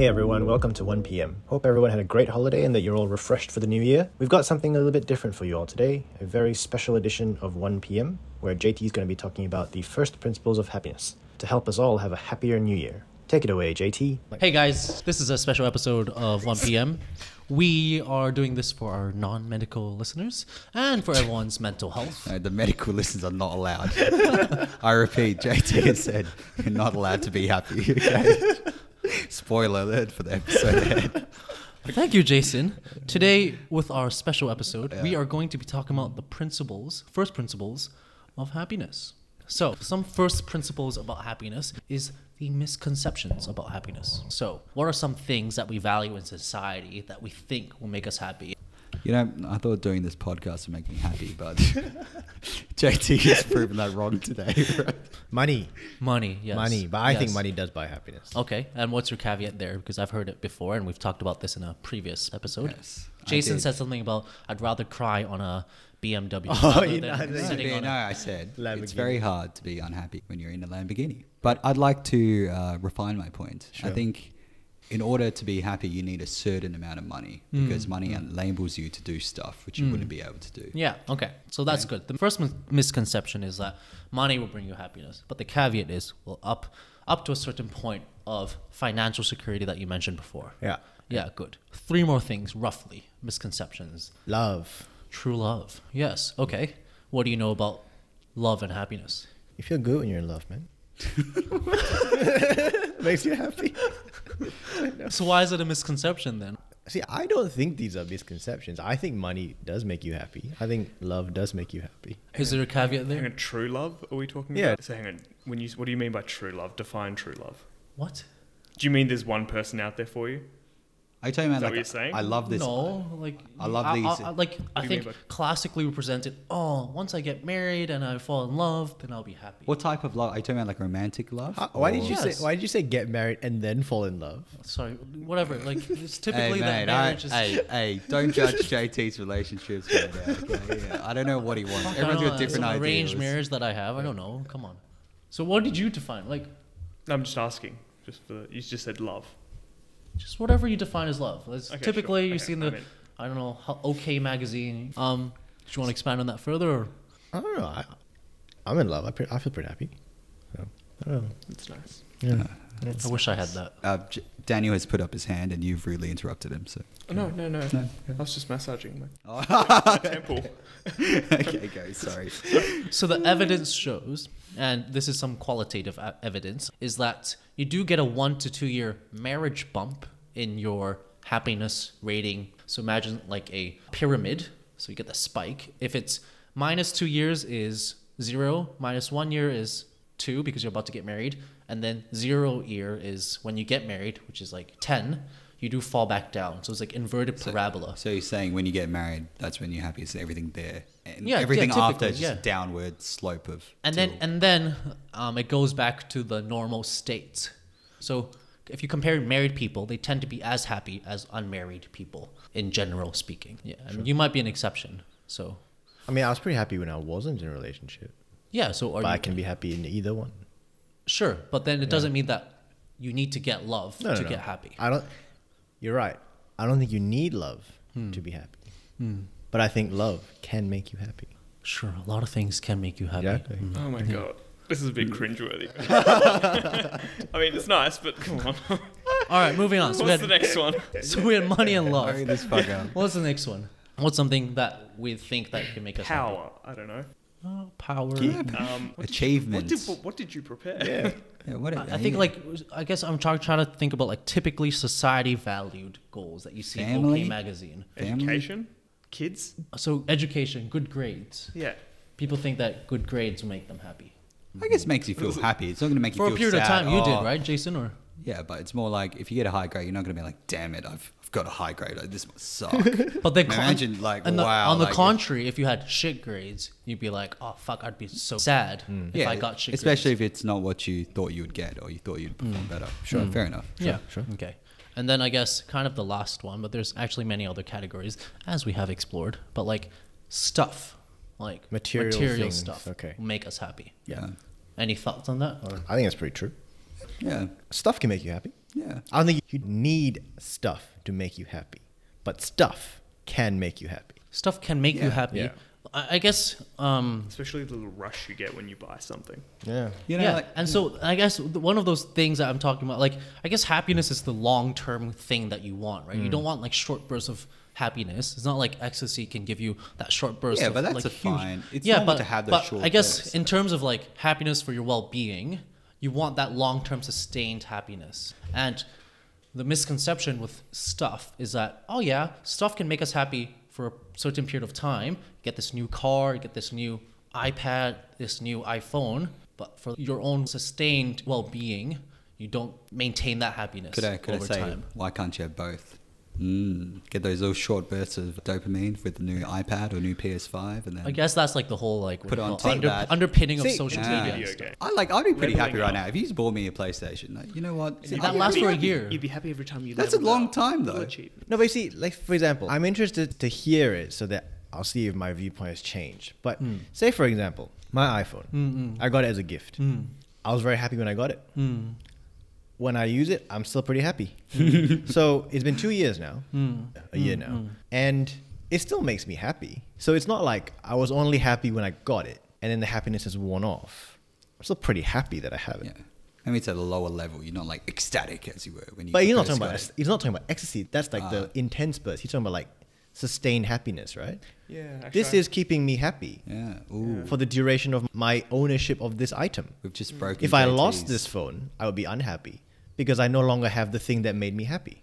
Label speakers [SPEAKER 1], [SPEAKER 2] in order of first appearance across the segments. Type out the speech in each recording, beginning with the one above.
[SPEAKER 1] Hey everyone, welcome to 1pm. Hope everyone had a great holiday and that you're all refreshed for the new year. We've got something a little bit different for you all today, a very special edition of 1pm, where JT is going to be talking about the first principles of happiness to help us all have a happier new year. Take it away, JT.
[SPEAKER 2] Hey guys, this is a special episode of 1PM. We are doing this for our non medical listeners and for everyone's mental health.
[SPEAKER 3] No, the medical listeners are not allowed. I repeat, JT has said you're not allowed to be happy. Okay? Spoiler alert for the episode ahead.
[SPEAKER 2] Thank you, Jason. Today, with our special episode, we are going to be talking about the principles, first principles of happiness. So, some first principles about happiness is the misconceptions about happiness. So, what are some things that we value in society that we think will make us happy?
[SPEAKER 3] You know, I thought doing this podcast would make me happy, but JT has proven that wrong today.
[SPEAKER 1] Money.
[SPEAKER 2] Money, yes.
[SPEAKER 1] Money. But I think money does buy happiness.
[SPEAKER 2] Okay, and what's your caveat there? Because I've heard it before, and we've talked about this in a previous episode.
[SPEAKER 3] Yes,
[SPEAKER 2] Jason said something about I'd rather cry on a BMW
[SPEAKER 1] Oh, you know,
[SPEAKER 3] No,
[SPEAKER 2] sitting
[SPEAKER 3] yeah,
[SPEAKER 2] on
[SPEAKER 3] no,
[SPEAKER 2] a.
[SPEAKER 3] I said it's very hard to be unhappy when you're in a Lamborghini. But I'd like to uh, refine my point. I think in order to be happy, you need a certain amount of money hmm. because money hmm. enables you to do stuff which you hmm. wouldn't be able to do.
[SPEAKER 2] Yeah, okay, so that's good. The first mis- misconception is that money will bring you happiness, but the caveat is well up up to a certain point of financial security that you mentioned before.
[SPEAKER 1] Yeah.
[SPEAKER 2] Yeah, good. Three more things, roughly, misconceptions.
[SPEAKER 1] Love.
[SPEAKER 2] True love. Yes. Okay. What do you know about love and happiness?
[SPEAKER 1] You feel good when you're in love, man. Makes you happy.
[SPEAKER 2] So why is it a misconception then?
[SPEAKER 1] See, I don't think these are misconceptions. I think money does make you happy. I think love does make you happy.
[SPEAKER 2] Is there a caveat there?
[SPEAKER 4] Hang
[SPEAKER 2] there?
[SPEAKER 4] on, true love? Are we talking
[SPEAKER 1] Yeah.
[SPEAKER 4] about? So hang on. When you, what do you mean by true love? Define true love.
[SPEAKER 2] What?
[SPEAKER 4] Do you mean there's one person out there for you?
[SPEAKER 3] I tell you, man,
[SPEAKER 4] Is that
[SPEAKER 3] like,
[SPEAKER 4] what you're saying?
[SPEAKER 3] I love this.
[SPEAKER 2] No, like
[SPEAKER 3] I love
[SPEAKER 2] I,
[SPEAKER 3] these-
[SPEAKER 2] I- like I think
[SPEAKER 4] mean by-
[SPEAKER 2] classically represented. Oh, once I get married and I fall in love, then I'll be happy.
[SPEAKER 3] What type of love? Are you talking about like romantic love?
[SPEAKER 1] How- why did you
[SPEAKER 2] Yes.
[SPEAKER 1] say? Why did you say get married and then fall in love?
[SPEAKER 2] Sorry, whatever. Like it's
[SPEAKER 3] Hey,
[SPEAKER 2] typically that
[SPEAKER 3] mate, I,
[SPEAKER 2] marriage is.
[SPEAKER 3] hey, hey, don't judge JT's relationships right now, okay? Yeah, I don't know what he wants.
[SPEAKER 2] Fuck, I
[SPEAKER 3] Everyone's got
[SPEAKER 2] know,
[SPEAKER 3] different
[SPEAKER 2] some
[SPEAKER 3] ideas.
[SPEAKER 2] arranged marriage that I have. I don't know. Come on. So what did you define? Like
[SPEAKER 4] I'm just asking. Just for you just said love.
[SPEAKER 2] Just whatever you define as love.
[SPEAKER 4] Okay,
[SPEAKER 2] typically
[SPEAKER 4] sure.
[SPEAKER 2] you
[SPEAKER 4] Okay,
[SPEAKER 2] see in the
[SPEAKER 4] I'm in.
[SPEAKER 2] I don't know OK magazine. Um, do you want to expand on that further? Or?
[SPEAKER 1] I don't know. I, I'm in love. I, pre- I feel pretty happy. So, I don't know.
[SPEAKER 4] It's nice.
[SPEAKER 1] Yeah.
[SPEAKER 2] I wish I had that.
[SPEAKER 3] Uh, J- Daniel has put up his hand, and you've rudely interrupted him. So
[SPEAKER 4] Oh, no, no, no,
[SPEAKER 3] No.
[SPEAKER 4] I was just massaging my
[SPEAKER 3] Oh.
[SPEAKER 4] temple.
[SPEAKER 3] okay, go. Sorry.
[SPEAKER 2] So the evidence shows, and this is some qualitative evidence, is that you do get a one to two year marriage bump in your happiness rating. So imagine like a pyramid. So you get the spike. If it's minus two years is zero, minus one year is two because you're about to get married, and then zero year is when you get married, which is like ten. You do fall back down. So it's like inverted parabola.
[SPEAKER 3] So you're saying when you get married, that's when you're happy. It's everything there, and
[SPEAKER 2] Yeah, yeah,
[SPEAKER 3] everything after is just
[SPEAKER 2] yeah.
[SPEAKER 3] downward slope of.
[SPEAKER 2] and then and then um, it goes back to the normal state. So if you compare married people, they tend to be as happy as unmarried people in general speaking. Yeah, and you might be an exception. So
[SPEAKER 1] I mean, I was pretty happy when I wasn't in a relationship,
[SPEAKER 2] yeah, so are
[SPEAKER 1] but
[SPEAKER 2] you
[SPEAKER 1] I can be happy in either one.
[SPEAKER 2] sure, but then it doesn't mean that you need to get love
[SPEAKER 1] No,
[SPEAKER 2] to
[SPEAKER 1] no,
[SPEAKER 2] get
[SPEAKER 1] no.
[SPEAKER 2] happy.
[SPEAKER 1] I don't. You're right. I don't think you need love
[SPEAKER 2] Hmm.
[SPEAKER 1] to be happy. But I think love can make you happy.
[SPEAKER 2] Sure, a lot of things can make you happy.
[SPEAKER 1] Exactly.
[SPEAKER 2] Mm.
[SPEAKER 4] Oh my god. This is a bit cringeworthy. I mean, it's nice, but come on.
[SPEAKER 2] All right, moving on. So we,
[SPEAKER 4] What's the
[SPEAKER 2] had,
[SPEAKER 4] next one?
[SPEAKER 2] so we had money and love.
[SPEAKER 3] Hurry this fuck up.
[SPEAKER 2] What's the next one? What's something that we think that can make us happy?
[SPEAKER 4] Power. I don't know.
[SPEAKER 2] Oh, power.
[SPEAKER 4] Um, what
[SPEAKER 3] Achievements.
[SPEAKER 4] Did, what, did, what did you prepare?
[SPEAKER 1] Yeah.
[SPEAKER 3] Yeah, what
[SPEAKER 2] I I think like I guess I'm trying trying to think about like typically society valued goals that you see in
[SPEAKER 3] Family?
[SPEAKER 2] OK magazine.
[SPEAKER 3] Family?
[SPEAKER 4] Education? Kids?
[SPEAKER 2] So education, good grades.
[SPEAKER 4] Yeah.
[SPEAKER 2] People think that good grades will make them happy.
[SPEAKER 3] I guess it makes you feel happy. It's not going to make you
[SPEAKER 2] For a
[SPEAKER 3] feel
[SPEAKER 2] period of
[SPEAKER 3] sad.
[SPEAKER 2] time, you
[SPEAKER 3] Oh,
[SPEAKER 2] did, right, Jason? Or
[SPEAKER 3] Yeah, but it's more like if you get a high grade, you're not going to be like, damn it, I've, I've got a high grade. Like, this must suck.
[SPEAKER 2] but then
[SPEAKER 3] Imagine, like,
[SPEAKER 2] on the,
[SPEAKER 3] wow,
[SPEAKER 2] On the
[SPEAKER 3] like, if-
[SPEAKER 2] contrary, if you had shit grades, you'd be like, oh fuck, I'd be so sad hmm. if I got shit.
[SPEAKER 3] especially
[SPEAKER 2] grades.
[SPEAKER 3] if it's not what you thought you would get or you thought you'd hmm. perform better. Sure, hmm. fair enough.
[SPEAKER 2] yeah,
[SPEAKER 1] sure.
[SPEAKER 2] Okay. And then I guess kind of the last one, but there's actually many other categories as we have explored. But like stuff, like
[SPEAKER 1] Material things,
[SPEAKER 2] stuff,
[SPEAKER 1] okay.
[SPEAKER 2] make us happy.
[SPEAKER 3] Yeah.
[SPEAKER 2] Any thoughts on that?
[SPEAKER 1] I think that's pretty true.
[SPEAKER 3] Yeah.
[SPEAKER 1] Stuff can make you happy.
[SPEAKER 3] Yeah.
[SPEAKER 1] I don't think you need stuff to make you happy, but stuff can make you happy.
[SPEAKER 2] Stuff can make you happy.
[SPEAKER 1] Yeah.
[SPEAKER 2] I, I guess. Um,
[SPEAKER 4] Especially the little rush you get when you buy something.
[SPEAKER 1] Yeah.
[SPEAKER 3] You know,
[SPEAKER 2] yeah,
[SPEAKER 3] like,
[SPEAKER 2] and so I guess one of those things that I'm talking about, like I guess happiness is the long term thing that you want, right? You
[SPEAKER 3] Mm.
[SPEAKER 2] don't want like short bursts of happiness. It's not like ecstasy can give you that short burst.
[SPEAKER 3] Yeah,
[SPEAKER 2] of,
[SPEAKER 3] but that's
[SPEAKER 2] like,
[SPEAKER 3] a
[SPEAKER 2] huge,
[SPEAKER 3] fine- it's
[SPEAKER 2] yeah, but,
[SPEAKER 3] to have those
[SPEAKER 2] but
[SPEAKER 3] short
[SPEAKER 2] I guess
[SPEAKER 3] bursts.
[SPEAKER 2] in terms of like happiness for your well being, you want that long term sustained happiness. And the misconception with stuff is that oh yeah, stuff can make us happy for a certain period of time. Get this new car, get this new iPad, this new iPhone, but for your own sustained well-being, you don't maintain that happiness
[SPEAKER 3] could I, could I
[SPEAKER 2] over
[SPEAKER 3] say,
[SPEAKER 2] time.
[SPEAKER 3] why can't you have both? Mm, get those little short bursts of dopamine with the new iPad or new PS5, and then
[SPEAKER 2] I guess that's like the whole like
[SPEAKER 3] Put on top
[SPEAKER 2] under,
[SPEAKER 3] that.
[SPEAKER 2] underpinning of social
[SPEAKER 3] yeah.
[SPEAKER 2] media. Stuff.
[SPEAKER 3] I like. I'd be pretty happy right
[SPEAKER 4] up.
[SPEAKER 3] now if you just bought me a PlayStation. Like, you know what?
[SPEAKER 2] That
[SPEAKER 3] I'd
[SPEAKER 2] lasts for a year.
[SPEAKER 4] You'd be happy every time you.
[SPEAKER 3] That's a long
[SPEAKER 4] up.
[SPEAKER 3] time, though.
[SPEAKER 1] No, but you see, like for example, I'm interested to hear it so that I'll see if my viewpoint has changed. But
[SPEAKER 2] Hmm.
[SPEAKER 1] say, for example, my iPhone, I got it as a gift.
[SPEAKER 2] Hmm.
[SPEAKER 1] I was very happy when I got it. When I use it, I'm still pretty happy. so it's been two years now,
[SPEAKER 2] Hmm.
[SPEAKER 1] a year now, and it still makes me happy. So it's not like I was only happy when I got it, and then the happiness has worn off. I'm still pretty happy that I have it.
[SPEAKER 3] Yeah. I mean, it's at a lower level. You're not like ecstatic as you were when you.
[SPEAKER 1] But he's not talking about
[SPEAKER 3] it.
[SPEAKER 1] he's not talking about ecstasy. That's like
[SPEAKER 3] Ah.
[SPEAKER 1] the intense burst. He's talking about like sustained happiness, right?
[SPEAKER 4] Yeah.
[SPEAKER 1] This is keeping me happy
[SPEAKER 3] Yeah. Ooh.
[SPEAKER 1] for the duration of my ownership of this item.
[SPEAKER 3] We've just broken.
[SPEAKER 1] If I lost
[SPEAKER 3] JT's.
[SPEAKER 1] this phone, I would be unhappy because I no longer have the thing that made me happy.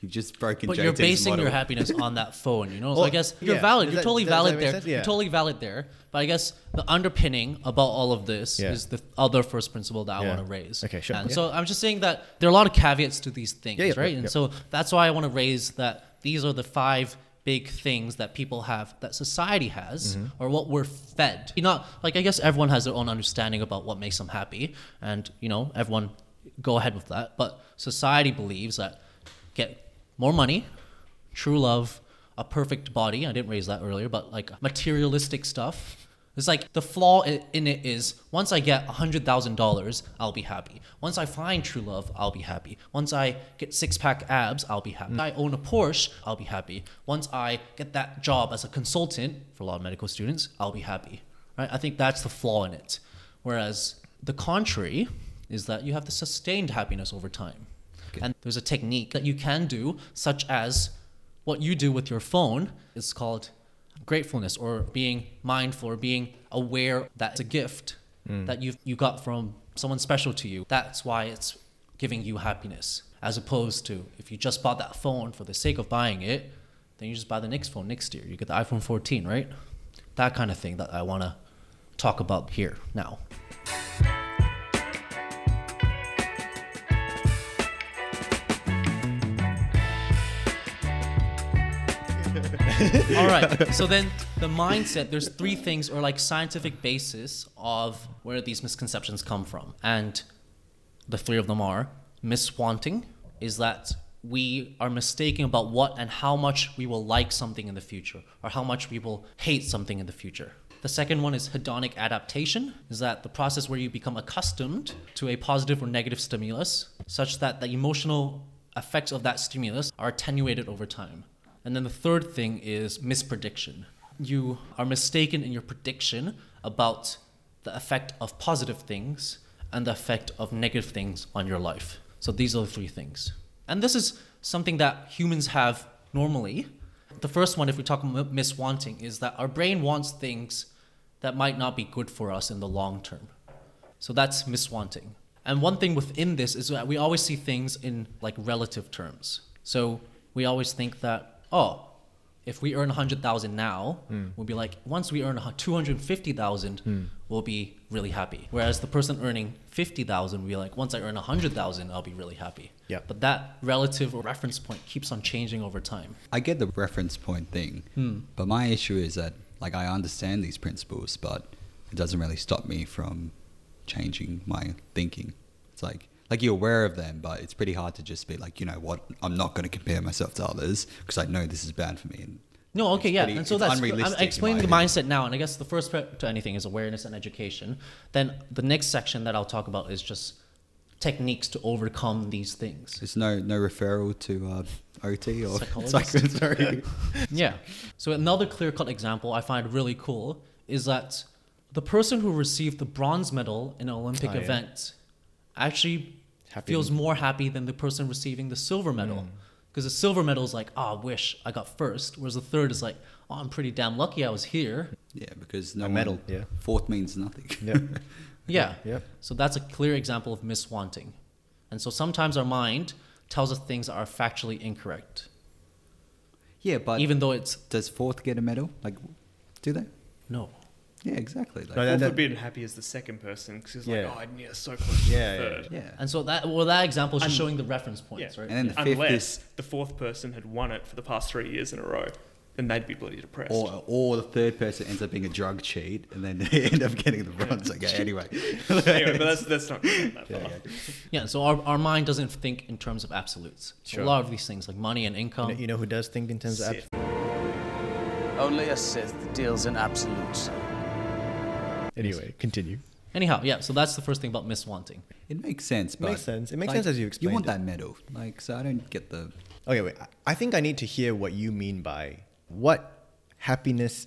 [SPEAKER 3] you've just broken.
[SPEAKER 2] But
[SPEAKER 3] JT's
[SPEAKER 2] you're basing
[SPEAKER 3] model.
[SPEAKER 2] your happiness on that phone, you know. so
[SPEAKER 1] Well,
[SPEAKER 2] I guess you're
[SPEAKER 1] yeah.
[SPEAKER 2] valid.
[SPEAKER 1] Does
[SPEAKER 2] You're
[SPEAKER 1] that-
[SPEAKER 2] totally
[SPEAKER 1] that
[SPEAKER 2] valid there.
[SPEAKER 1] sense?
[SPEAKER 2] You're totally valid there. But I guess the underpinning about all of this
[SPEAKER 1] Yeah.
[SPEAKER 2] is the other first principle that I
[SPEAKER 1] Yeah.
[SPEAKER 2] want to raise.
[SPEAKER 1] Okay, sure.
[SPEAKER 2] And
[SPEAKER 1] Yeah.
[SPEAKER 2] so I'm just saying that there are a lot of caveats to these things,
[SPEAKER 1] Yeah, yeah,
[SPEAKER 2] right?
[SPEAKER 1] yeah,
[SPEAKER 2] and
[SPEAKER 1] yeah.
[SPEAKER 2] so that's why I want to raise that these are the five big things that people have that society has
[SPEAKER 1] Mm-hmm.
[SPEAKER 2] or what we're fed you know like i guess everyone has their own understanding about what makes them happy and you know everyone go ahead with that but society believes that get more money true love, a perfect body. I didn't raise that earlier, but like materialistic stuff. It's like the flaw in it is once I get $100,000, I'll be happy. Once I find true love, I'll be happy. Once I get six pack abs, I'll be happy. I own a Porsche, I'll be happy. Once I get that job as a consultant for a lot of medical students, I'll be happy. Right? I think that's the flaw in it. Whereas the contrary is that you have the sustained happiness over time. And there's a technique that you can do, such as what you do with your phone It's called gratefulness or being mindful or being aware that it's a gift mm. that you you got from someone special to you. That's why it's giving you happiness. As opposed to if you just bought that phone for the sake of buying it, then you just buy the next phone next year. You get the iPhone 14, right? That kind of thing that I want to talk about here now. All right. So then the mindset, there's three things or like scientific basis of where these misconceptions come from. And the three of them are miswanting is that we are mistaken about what and how much we will like something in the future or how much we will hate something in the future. The second one is hedonic adaptation, is that the process where you become accustomed to a positive or negative stimulus such that the emotional effects of that stimulus are attenuated over time. And then the third thing is misprediction. You are mistaken in your prediction about the effect of positive things and the effect of negative things on your life. So these are the three things. And this is something that humans have normally. The first one, if we talk about miswanting, is that our brain wants things that might not be good for us in the long term. So that's miswanting. And one thing within this is that we always see things in like relative terms. So we always think that, oh, if we earn 100,000 now, hmm. we'll be like, once we earn a hu- 250,000, hmm. we'll be really happy. Whereas the person earning 50,000 will be like, once I earn 100,000, I'll be really happy.
[SPEAKER 1] Yeah.
[SPEAKER 2] But that relative or reference point keeps on changing over time.
[SPEAKER 3] I get the reference point thing, hmm. but my issue is that like I understand these principles, but it doesn't really stop me from changing my thinking. It's like like you're aware of them, but it's pretty hard to just be like, you know what, I'm not going to compare myself to others because I know this is bad for me. And
[SPEAKER 2] No, okay, yeah,
[SPEAKER 3] pretty-
[SPEAKER 2] and so that's
[SPEAKER 3] unrealistic
[SPEAKER 2] I'm
[SPEAKER 3] in
[SPEAKER 2] explaining the
[SPEAKER 3] my
[SPEAKER 2] mindset now, and I guess the first step to anything is awareness and education. Then the next section that I'll talk about is just techniques to overcome these things.
[SPEAKER 3] There's no no referral to uh, OT or
[SPEAKER 2] Psychologist?
[SPEAKER 3] psycho- sorry.
[SPEAKER 2] Yeah. So another clear-cut example I find really cool is that the person who received the bronze medal in an Olympic
[SPEAKER 1] Oh, yeah.
[SPEAKER 2] event actually
[SPEAKER 1] Happy
[SPEAKER 2] feels
[SPEAKER 1] with-
[SPEAKER 2] more happy than the person receiving the silver medal.
[SPEAKER 1] Mm.
[SPEAKER 2] Because the silver medal is like, oh, I wish I got first, whereas the third is like, oh, I'm pretty damn lucky I was here.
[SPEAKER 3] Yeah, because no
[SPEAKER 1] A
[SPEAKER 3] one-
[SPEAKER 1] medal, yeah.
[SPEAKER 3] Fourth means nothing.
[SPEAKER 1] Yep.
[SPEAKER 2] Yeah.
[SPEAKER 1] Yep.
[SPEAKER 2] So that's a clear example of miswanting. And so sometimes our mind tells us things that are factually incorrect,
[SPEAKER 3] yeah, but
[SPEAKER 2] even though it's
[SPEAKER 3] does fourth get a medal? Like, do they?
[SPEAKER 2] no.
[SPEAKER 3] Yeah, exactly. Like,
[SPEAKER 1] No, that-
[SPEAKER 4] Fourth
[SPEAKER 1] that-
[SPEAKER 4] would be happy as the second person because he's
[SPEAKER 1] Yeah.
[SPEAKER 4] like, oh, I'm yeah, so close to
[SPEAKER 1] Yeah,
[SPEAKER 4] the
[SPEAKER 1] yeah,
[SPEAKER 4] third.
[SPEAKER 3] yeah.
[SPEAKER 2] And so that well that example is just showing the reference points,
[SPEAKER 4] Yeah.
[SPEAKER 2] right?
[SPEAKER 3] And then the fifth
[SPEAKER 4] Unless
[SPEAKER 3] is,
[SPEAKER 4] the fourth person had won it for the past three years in a row, then they'd be bloody depressed.
[SPEAKER 3] or or the third person ends up being a drug cheat, and then they end up getting the bronze. Okay, anyway.
[SPEAKER 4] anyway, but that's that's not going that far.
[SPEAKER 1] Yeah, yeah.
[SPEAKER 2] Yeah, so our, our mind doesn't think in terms of absolutes. So
[SPEAKER 1] Sure.
[SPEAKER 2] A lot of these things like money and
[SPEAKER 1] You
[SPEAKER 2] income.
[SPEAKER 1] know, you know who does think in terms of
[SPEAKER 4] Sith.
[SPEAKER 1] abs-
[SPEAKER 5] Only a Sith deals in absolutes.
[SPEAKER 1] Anyway, continue.
[SPEAKER 2] Anyhow, yeah, so that's the first thing about miswanting.
[SPEAKER 3] It makes sense, but
[SPEAKER 1] makes sense. It makes
[SPEAKER 3] like,
[SPEAKER 1] sense as you
[SPEAKER 3] explain.
[SPEAKER 1] You
[SPEAKER 3] want
[SPEAKER 1] it.
[SPEAKER 3] that medal, like so. I don't get the.
[SPEAKER 1] Okay, wait. I- I think I need to hear what you mean by what happiness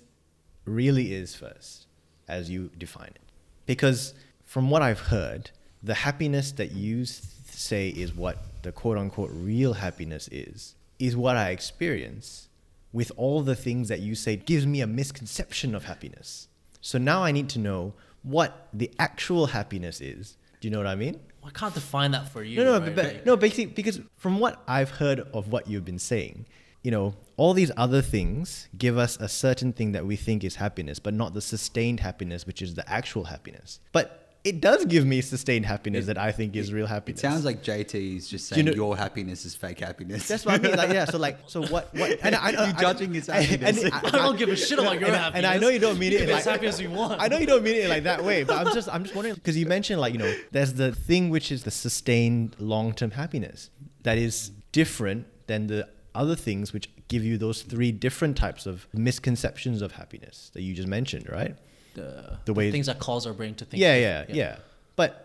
[SPEAKER 1] really is first, as you define it. Because from what I've heard, the happiness that you s- say is what the quote unquote real happiness is, is what I experience with all the things that you say gives me a misconception of happiness. So now I need to know what the actual happiness is. Do you know what I mean?
[SPEAKER 2] I can't define that for you.
[SPEAKER 1] No, no,
[SPEAKER 2] right?
[SPEAKER 1] but,
[SPEAKER 2] Like-
[SPEAKER 1] no. Basically, because from what I've heard of what you've been saying, you know, all these other things give us a certain thing that we think is happiness, but not the sustained happiness, which is the actual happiness. But it does give me sustained happiness that I think is real
[SPEAKER 3] It
[SPEAKER 1] happiness.
[SPEAKER 3] sounds like JT is just
[SPEAKER 1] Do you
[SPEAKER 3] saying
[SPEAKER 1] know-
[SPEAKER 3] your happiness is fake happiness.
[SPEAKER 1] That's what I mean. Like, yeah. So, like, so what? What? And I, I,
[SPEAKER 3] You
[SPEAKER 1] I-
[SPEAKER 3] judging his happiness.
[SPEAKER 1] and
[SPEAKER 2] I don't give a shit about your
[SPEAKER 1] and,
[SPEAKER 2] happiness.
[SPEAKER 1] And I know you don't mean it
[SPEAKER 2] can as
[SPEAKER 1] like,
[SPEAKER 2] happy as you want.
[SPEAKER 1] I know you don't mean it like that way, but I'm just I'm just wondering because you mentioned like you know there's the thing which is the sustained long-term happiness that is different than the other things which give you those three different types of misconceptions of happiness that you just mentioned, right?
[SPEAKER 2] The,
[SPEAKER 1] the way-
[SPEAKER 2] things that cause our brain to think.
[SPEAKER 1] Yeah, yeah, yeah, But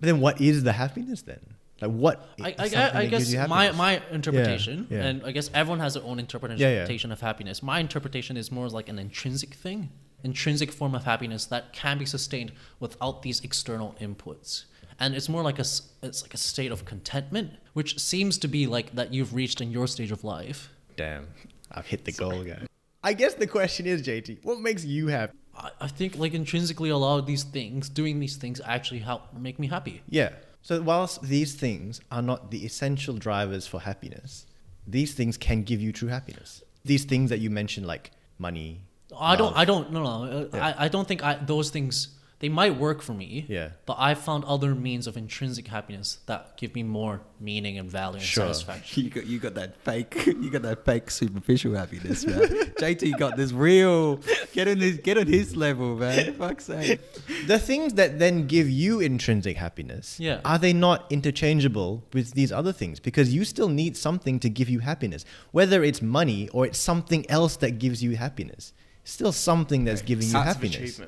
[SPEAKER 1] but then what is the happiness then? Like what?
[SPEAKER 2] I, I, I,
[SPEAKER 1] that
[SPEAKER 2] I
[SPEAKER 1] gives
[SPEAKER 2] guess my, my interpretation,
[SPEAKER 1] yeah.
[SPEAKER 2] and I guess everyone has their own interpretation
[SPEAKER 1] yeah.
[SPEAKER 2] of happiness. My interpretation is more like an intrinsic thing, intrinsic form of happiness that can be sustained without these external inputs. And it's more like a, it's like a state of contentment, which seems to be like that you've reached in your stage of life.
[SPEAKER 1] Damn, I've hit the goal, guy. I guess the question is, JT, what makes you happy?
[SPEAKER 2] I, I think like intrinsically a lot of these things, doing these things actually help make me happy.
[SPEAKER 1] Yeah. So whilst these things are not the essential drivers for happiness, these things can give you true happiness. These things that you mentioned, like money.
[SPEAKER 2] I don't. I don't. No, no. uh,
[SPEAKER 1] Yeah.
[SPEAKER 2] I, I don't think I, those things. They might work for me.
[SPEAKER 1] Yeah.
[SPEAKER 2] But I've found other means of intrinsic happiness that give me more meaning and value and
[SPEAKER 1] Sure.
[SPEAKER 2] satisfaction.
[SPEAKER 3] You got you got that fake you got that fake superficial happiness, man. JT got this real get on his get on his level, man. Fuck's sake.
[SPEAKER 1] The things that then give you intrinsic happiness,
[SPEAKER 2] Yeah.
[SPEAKER 1] are they not interchangeable with these other things? Because you still need something to give you happiness, whether it's money or it's something else that gives you happiness. Still something that's giving you
[SPEAKER 4] Sense of
[SPEAKER 1] happiness.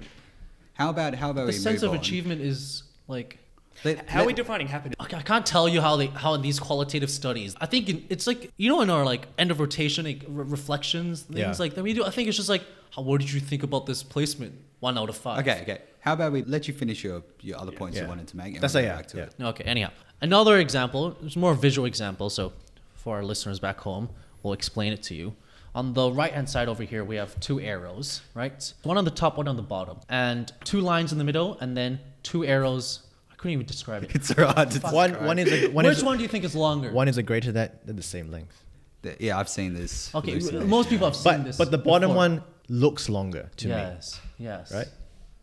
[SPEAKER 4] Achievement.
[SPEAKER 3] How about how about
[SPEAKER 2] The
[SPEAKER 3] we
[SPEAKER 2] sense
[SPEAKER 3] move
[SPEAKER 2] of
[SPEAKER 3] on?
[SPEAKER 2] achievement is like.
[SPEAKER 3] Let-
[SPEAKER 4] How are we defining happiness?
[SPEAKER 2] I can't tell you how they how in these qualitative studies. I think in, it's like you know in our like end of rotation like, re- reflections things
[SPEAKER 1] Yeah.
[SPEAKER 2] like that we do. I think it's just like how what did you think about this placement? One out of five.
[SPEAKER 3] Okay, okay. How about we let you finish your, your other points
[SPEAKER 1] Yeah.
[SPEAKER 3] you wanted to make? and
[SPEAKER 1] That's
[SPEAKER 3] we'll
[SPEAKER 1] a
[SPEAKER 3] go
[SPEAKER 1] yeah,
[SPEAKER 3] back to
[SPEAKER 1] yeah.
[SPEAKER 3] it.
[SPEAKER 2] Okay, anyhow. Another example, it's more visual example, so for our listeners back home, we'll explain it to you. On the right hand side over here, we have two arrows, right? One on the top, one on the bottom. And two lines in the middle, and then two arrows. I couldn't even describe it.
[SPEAKER 3] It's so hard to
[SPEAKER 1] One,
[SPEAKER 3] describe.
[SPEAKER 1] one is a, one
[SPEAKER 2] Which
[SPEAKER 1] is
[SPEAKER 2] one do you think is longer?
[SPEAKER 1] one is a greater that they're the same length.
[SPEAKER 3] The- Yeah, I've seen this.
[SPEAKER 2] okay, most people have seen
[SPEAKER 1] But
[SPEAKER 2] this.
[SPEAKER 1] but the bottom
[SPEAKER 2] before.
[SPEAKER 1] one looks longer to me,
[SPEAKER 2] Yes, yes.
[SPEAKER 1] right?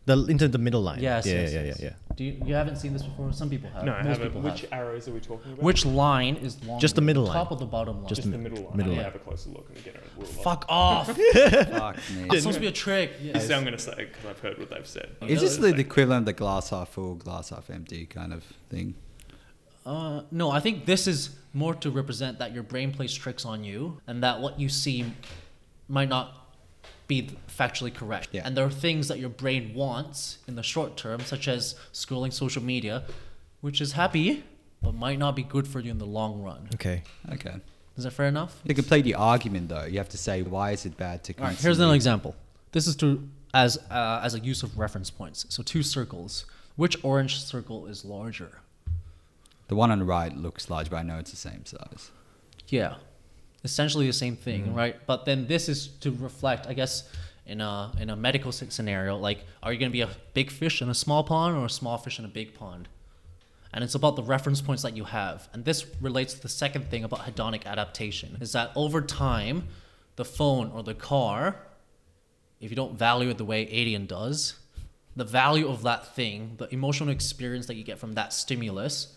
[SPEAKER 1] The into the middle line.
[SPEAKER 2] Yes,
[SPEAKER 1] yeah,
[SPEAKER 2] yes,
[SPEAKER 1] yeah,
[SPEAKER 2] yes.
[SPEAKER 1] yeah, yeah.
[SPEAKER 2] Do you, you haven't seen this before? Some people have.
[SPEAKER 4] No, I
[SPEAKER 2] Most
[SPEAKER 4] haven't.
[SPEAKER 2] people
[SPEAKER 4] Which
[SPEAKER 2] have.
[SPEAKER 4] arrows are we talking about?
[SPEAKER 2] Which line is longer?
[SPEAKER 1] Just the middle line.
[SPEAKER 2] top
[SPEAKER 1] line.
[SPEAKER 2] of the bottom line.
[SPEAKER 1] Just
[SPEAKER 4] Just
[SPEAKER 1] the
[SPEAKER 4] the middle line.
[SPEAKER 1] middle
[SPEAKER 4] I'm
[SPEAKER 1] line.
[SPEAKER 4] gonna have a closer look and get a rule. of-
[SPEAKER 2] Fuck off.
[SPEAKER 3] Fuck me.
[SPEAKER 2] It's supposed to be a trick.
[SPEAKER 4] This
[SPEAKER 2] Yes.
[SPEAKER 4] is what I'm gonna say because I've heard what they've said.
[SPEAKER 3] Is this the, the equivalent of the glass half full, glass half empty kind of thing?
[SPEAKER 2] Uh, no, I think this is more to represent that your brain plays tricks on you, and that what you see might not be factually correct.
[SPEAKER 3] Yeah.
[SPEAKER 2] And there are things that your brain wants in the short term, such as scrolling social media, which is happy, but might not be good for you in the long run.
[SPEAKER 1] Okay.
[SPEAKER 3] Okay.
[SPEAKER 2] Is that fair enough?
[SPEAKER 3] To play the argument, though, you have to say why is it bad to.
[SPEAKER 2] All right, here's
[SPEAKER 3] constantly-
[SPEAKER 2] another example. This is to as uh, as a use of reference points. So two circles. Which orange circle is larger?
[SPEAKER 3] The one on the right looks large, but I know it's the same size.
[SPEAKER 2] Yeah, essentially the same thing, mm-hmm. right? But then this is to reflect, I guess, in a in a medical scenario, like are you going to be a big fish in a small pond or a small fish in a big pond? And it's about the reference points that you have. And this relates to the second thing about hedonic adaptation is that over time, the phone or the car, if you don't value it the way Adian does, the value of that thing, the emotional experience that you get from that stimulus,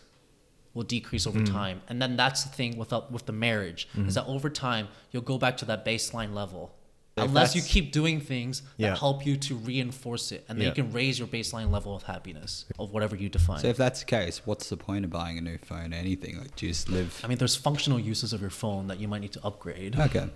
[SPEAKER 2] will decrease over time. And then that's the thing with uh, with the marriage is that over time you'll go back to that baseline level.
[SPEAKER 1] If
[SPEAKER 2] Unless you keep doing things that help you to reinforce it, and then
[SPEAKER 1] Yeah.
[SPEAKER 2] you can raise your baseline level of happiness of whatever you define.
[SPEAKER 3] So if that's the case, what's the point of buying a new phone? or Anything like just live.
[SPEAKER 2] I mean, there's functional uses of your phone that you might need to upgrade.
[SPEAKER 3] Okay.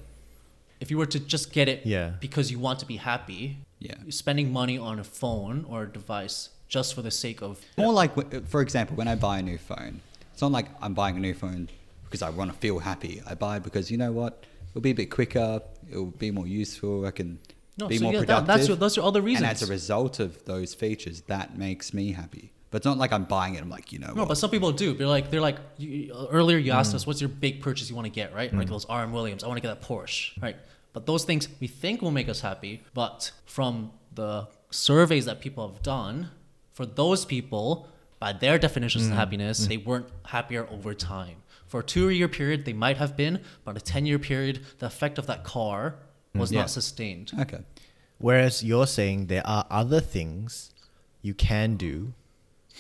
[SPEAKER 2] If you were to just get it
[SPEAKER 1] Yeah.
[SPEAKER 2] because you want to be happy,
[SPEAKER 3] Yeah.
[SPEAKER 2] spending money on a phone or a device just for the sake of
[SPEAKER 3] More like, for example, when I buy a new phone, it's not like I'm buying a new phone because I want to feel happy. I buy it because you know what? It'll be a bit quicker. It'll be more useful. I can
[SPEAKER 2] No,
[SPEAKER 3] be
[SPEAKER 2] so
[SPEAKER 3] more
[SPEAKER 2] yeah, that-
[SPEAKER 3] productive.
[SPEAKER 2] that's your- those are other reasons.
[SPEAKER 3] And as a result of those features, that makes me happy. But it's not like I'm buying it. I'm like, you know,
[SPEAKER 2] No,
[SPEAKER 3] what?
[SPEAKER 2] but some people do. They're like, they're like. You, earlier, you
[SPEAKER 1] Mm.
[SPEAKER 2] asked us, "What's your big purchase you want to get?" Right? Like those RM Williams. I want to get that Porsche. Right? But those things we think will make us happy, but from the surveys that people have done, for those people, by their definitions
[SPEAKER 1] Mm.
[SPEAKER 2] of happiness, they weren't happier over time. For a two-year period, they might have been, but a ten-year period, the effect of that car was
[SPEAKER 1] Mm. Yeah.
[SPEAKER 2] not sustained.
[SPEAKER 3] okay.
[SPEAKER 1] Whereas you're saying there are other things you can do,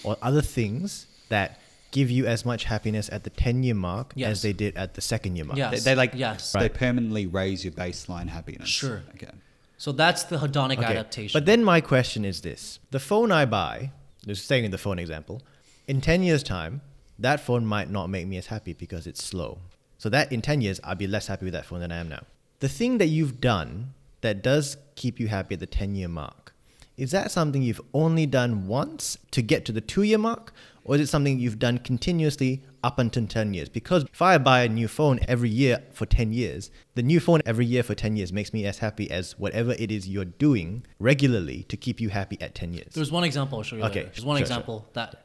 [SPEAKER 1] or other things that give you as much happiness at the 10 year mark
[SPEAKER 2] Yes.
[SPEAKER 1] as they did at the second year mark.
[SPEAKER 2] Yeah.
[SPEAKER 3] They,
[SPEAKER 2] Yes.
[SPEAKER 3] they like
[SPEAKER 2] Yes.
[SPEAKER 3] they permanently raise your baseline happiness.
[SPEAKER 2] Sure.
[SPEAKER 3] Okay.
[SPEAKER 2] So that's the hedonic
[SPEAKER 1] Okay,
[SPEAKER 2] adaptation.
[SPEAKER 1] But then my question is this the phone I buy, just staying in the phone example, in 10 years' time, that phone might not make me as happy because it's slow. So that in 10 years, I'll be less happy with that phone than I am now. The thing that you've done that does keep you happy at the 10 year mark, is that something you've only done once to get to the two year mark? Or is it something you've done continuously up until 10 years? Because if I buy a new phone every year for 10 years, the new phone every year for 10 years makes me as happy as whatever it is you're doing regularly to keep you happy at 10 years.
[SPEAKER 2] There's one example I'll show you.
[SPEAKER 1] Okay,
[SPEAKER 2] later. There's one
[SPEAKER 1] sure,
[SPEAKER 2] example that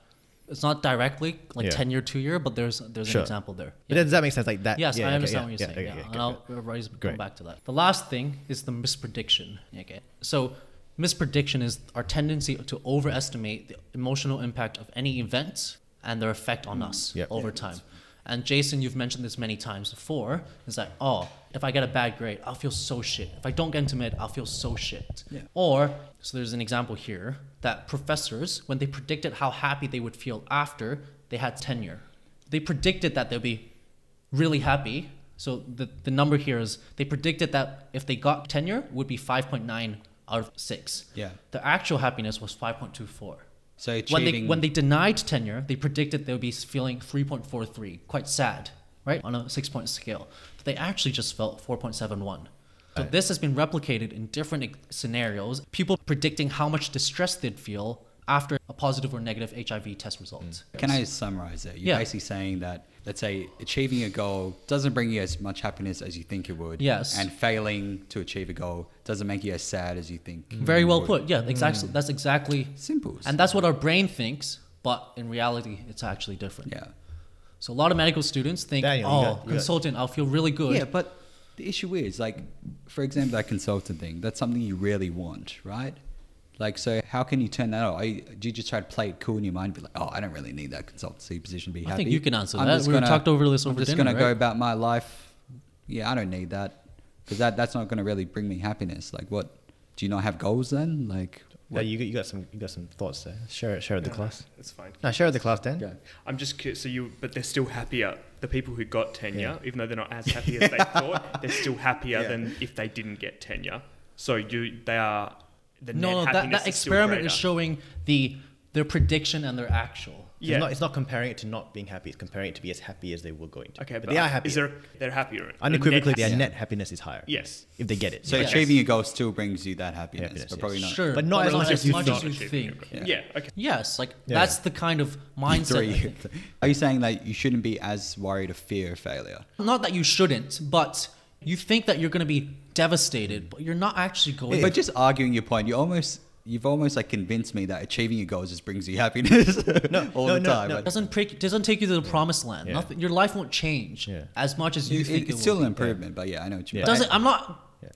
[SPEAKER 2] it's not directly like
[SPEAKER 1] Yeah.
[SPEAKER 2] ten year, two year, but there's there's
[SPEAKER 1] Sure.
[SPEAKER 2] an example there.
[SPEAKER 1] But does that make sense? Like that?
[SPEAKER 2] Yes,
[SPEAKER 1] yeah,
[SPEAKER 2] I understand
[SPEAKER 1] yeah,
[SPEAKER 2] what you're saying.
[SPEAKER 1] okay,
[SPEAKER 2] Yeah,
[SPEAKER 1] okay,
[SPEAKER 2] and I'll
[SPEAKER 1] okay.
[SPEAKER 2] go
[SPEAKER 1] Great.
[SPEAKER 2] back to that. The last thing is the misprediction. Okay, so misprediction is our tendency to overestimate the emotional impact of any event and their effect on us mm.
[SPEAKER 1] Yep.
[SPEAKER 2] over time. And Jason, you've mentioned this many times before. Is that oh, if I get a bad grade, I'll feel so shit. If I don't get into mid, I'll feel so shit.
[SPEAKER 3] Yeah.
[SPEAKER 2] Or so there's an example here that professors, when they predicted how happy they would feel after they had tenure, they predicted that they'll be really happy. So the, the number here is they predicted that if they got tenure would be 5.9 out of 6.
[SPEAKER 3] Yeah.
[SPEAKER 2] The actual happiness was 5.24.
[SPEAKER 3] So
[SPEAKER 2] When they when they denied tenure, they predicted they would be feeling 3.43, quite sad, right? On a 6 point scale. But they actually just felt 4.71. So
[SPEAKER 1] Right.
[SPEAKER 2] this has been replicated in different scenarios. People predicting how much distress they'd feel after a positive or negative HIV test result. Mm.
[SPEAKER 3] Can I summarize it? You're
[SPEAKER 2] Yeah.
[SPEAKER 3] basically saying that, let's say, achieving a goal doesn't bring you as much happiness as you think it would.
[SPEAKER 2] Yes.
[SPEAKER 3] And failing to achieve a goal doesn't make you as sad as you think.
[SPEAKER 2] Mm.
[SPEAKER 3] Very
[SPEAKER 2] well
[SPEAKER 3] would.
[SPEAKER 2] put. Yeah, exactly. Mm. That's exactly
[SPEAKER 3] Simple.
[SPEAKER 2] And that's what our brain thinks, but in reality, it's actually different.
[SPEAKER 3] yeah.
[SPEAKER 2] So a lot of medical students think,
[SPEAKER 1] Daniel, you
[SPEAKER 2] oh,
[SPEAKER 1] got- you got-
[SPEAKER 2] consultant, I'll feel really good.
[SPEAKER 3] Yeah, but the issue is, like, for example, that consultant thing, that's something you really want, right? Like, so how can you turn that off? Are you, do you just try to play it cool in your mind, be like, oh, I don't really need that consultancy position to be happy?
[SPEAKER 2] I think you can answer
[SPEAKER 3] I'm
[SPEAKER 2] that.
[SPEAKER 3] just
[SPEAKER 2] We were talked over this over I'm
[SPEAKER 3] just
[SPEAKER 2] dinner,
[SPEAKER 3] gonna go about my life. Yeah, I don't need that because that that's not going to really bring me happiness. Like, what? Do you not have goals then? Like,
[SPEAKER 1] Yeah, you, got- you got some you got some thoughts there. Share it, share it with the class.
[SPEAKER 4] It's fine.
[SPEAKER 1] No, share it with the class, Dan.
[SPEAKER 3] Yeah.
[SPEAKER 4] I'm just curious. So you, but they're still happier. The people who got tenure,
[SPEAKER 1] Yeah.
[SPEAKER 4] even though they're not as happy as they thought, they're still happier
[SPEAKER 3] Yeah.
[SPEAKER 4] than if they didn't get tenure. So you, they are. The
[SPEAKER 2] no,
[SPEAKER 4] net
[SPEAKER 2] no, that,
[SPEAKER 4] happiness
[SPEAKER 2] that
[SPEAKER 4] is still
[SPEAKER 2] experiment is
[SPEAKER 4] greater.
[SPEAKER 2] showing the their prediction and their actual.
[SPEAKER 1] It's
[SPEAKER 4] Yeah.
[SPEAKER 1] not, it's not comparing it to not being happy. It's comparing it to be as happy as they were going to.
[SPEAKER 4] Okay,
[SPEAKER 1] but,
[SPEAKER 4] but,
[SPEAKER 1] they are happy.
[SPEAKER 4] Is there? They're happier.
[SPEAKER 1] Unequivocally,
[SPEAKER 4] The net-
[SPEAKER 1] their net happiness is higher.
[SPEAKER 4] Yes.
[SPEAKER 1] If they get it.
[SPEAKER 3] So
[SPEAKER 2] Yes.
[SPEAKER 3] achieving a goal still brings you that happiness,
[SPEAKER 1] Happiness,
[SPEAKER 3] but
[SPEAKER 1] yes.
[SPEAKER 3] probably not.
[SPEAKER 2] Sure,
[SPEAKER 1] But not as much as you
[SPEAKER 2] much
[SPEAKER 1] think.
[SPEAKER 2] as you think.
[SPEAKER 4] your goal. Yeah. Okay.
[SPEAKER 2] Yes, like
[SPEAKER 1] Yeah.
[SPEAKER 2] that's the kind of mindset.
[SPEAKER 3] Three. Are you saying that you shouldn't be as worried of fear of failure?
[SPEAKER 2] Not that you shouldn't, but you think that you're going to be devastated, but you're not actually going.
[SPEAKER 3] But just arguing your point, you almost you've almost like convinced me that achieving your goals just brings you happiness all
[SPEAKER 1] no,
[SPEAKER 3] the
[SPEAKER 1] no,
[SPEAKER 3] time.
[SPEAKER 1] no.
[SPEAKER 3] But
[SPEAKER 2] doesn't break, doesn't take you to the promised land.
[SPEAKER 1] Yeah.
[SPEAKER 2] Nothing, your life won't change
[SPEAKER 1] Yeah.
[SPEAKER 2] as much as you,
[SPEAKER 3] you-
[SPEAKER 2] think
[SPEAKER 3] it's
[SPEAKER 2] it
[SPEAKER 3] still
[SPEAKER 2] will.
[SPEAKER 3] an improvement, but yeah, I know what you
[SPEAKER 1] Yeah.
[SPEAKER 3] mean.
[SPEAKER 2] Doesn't I'm not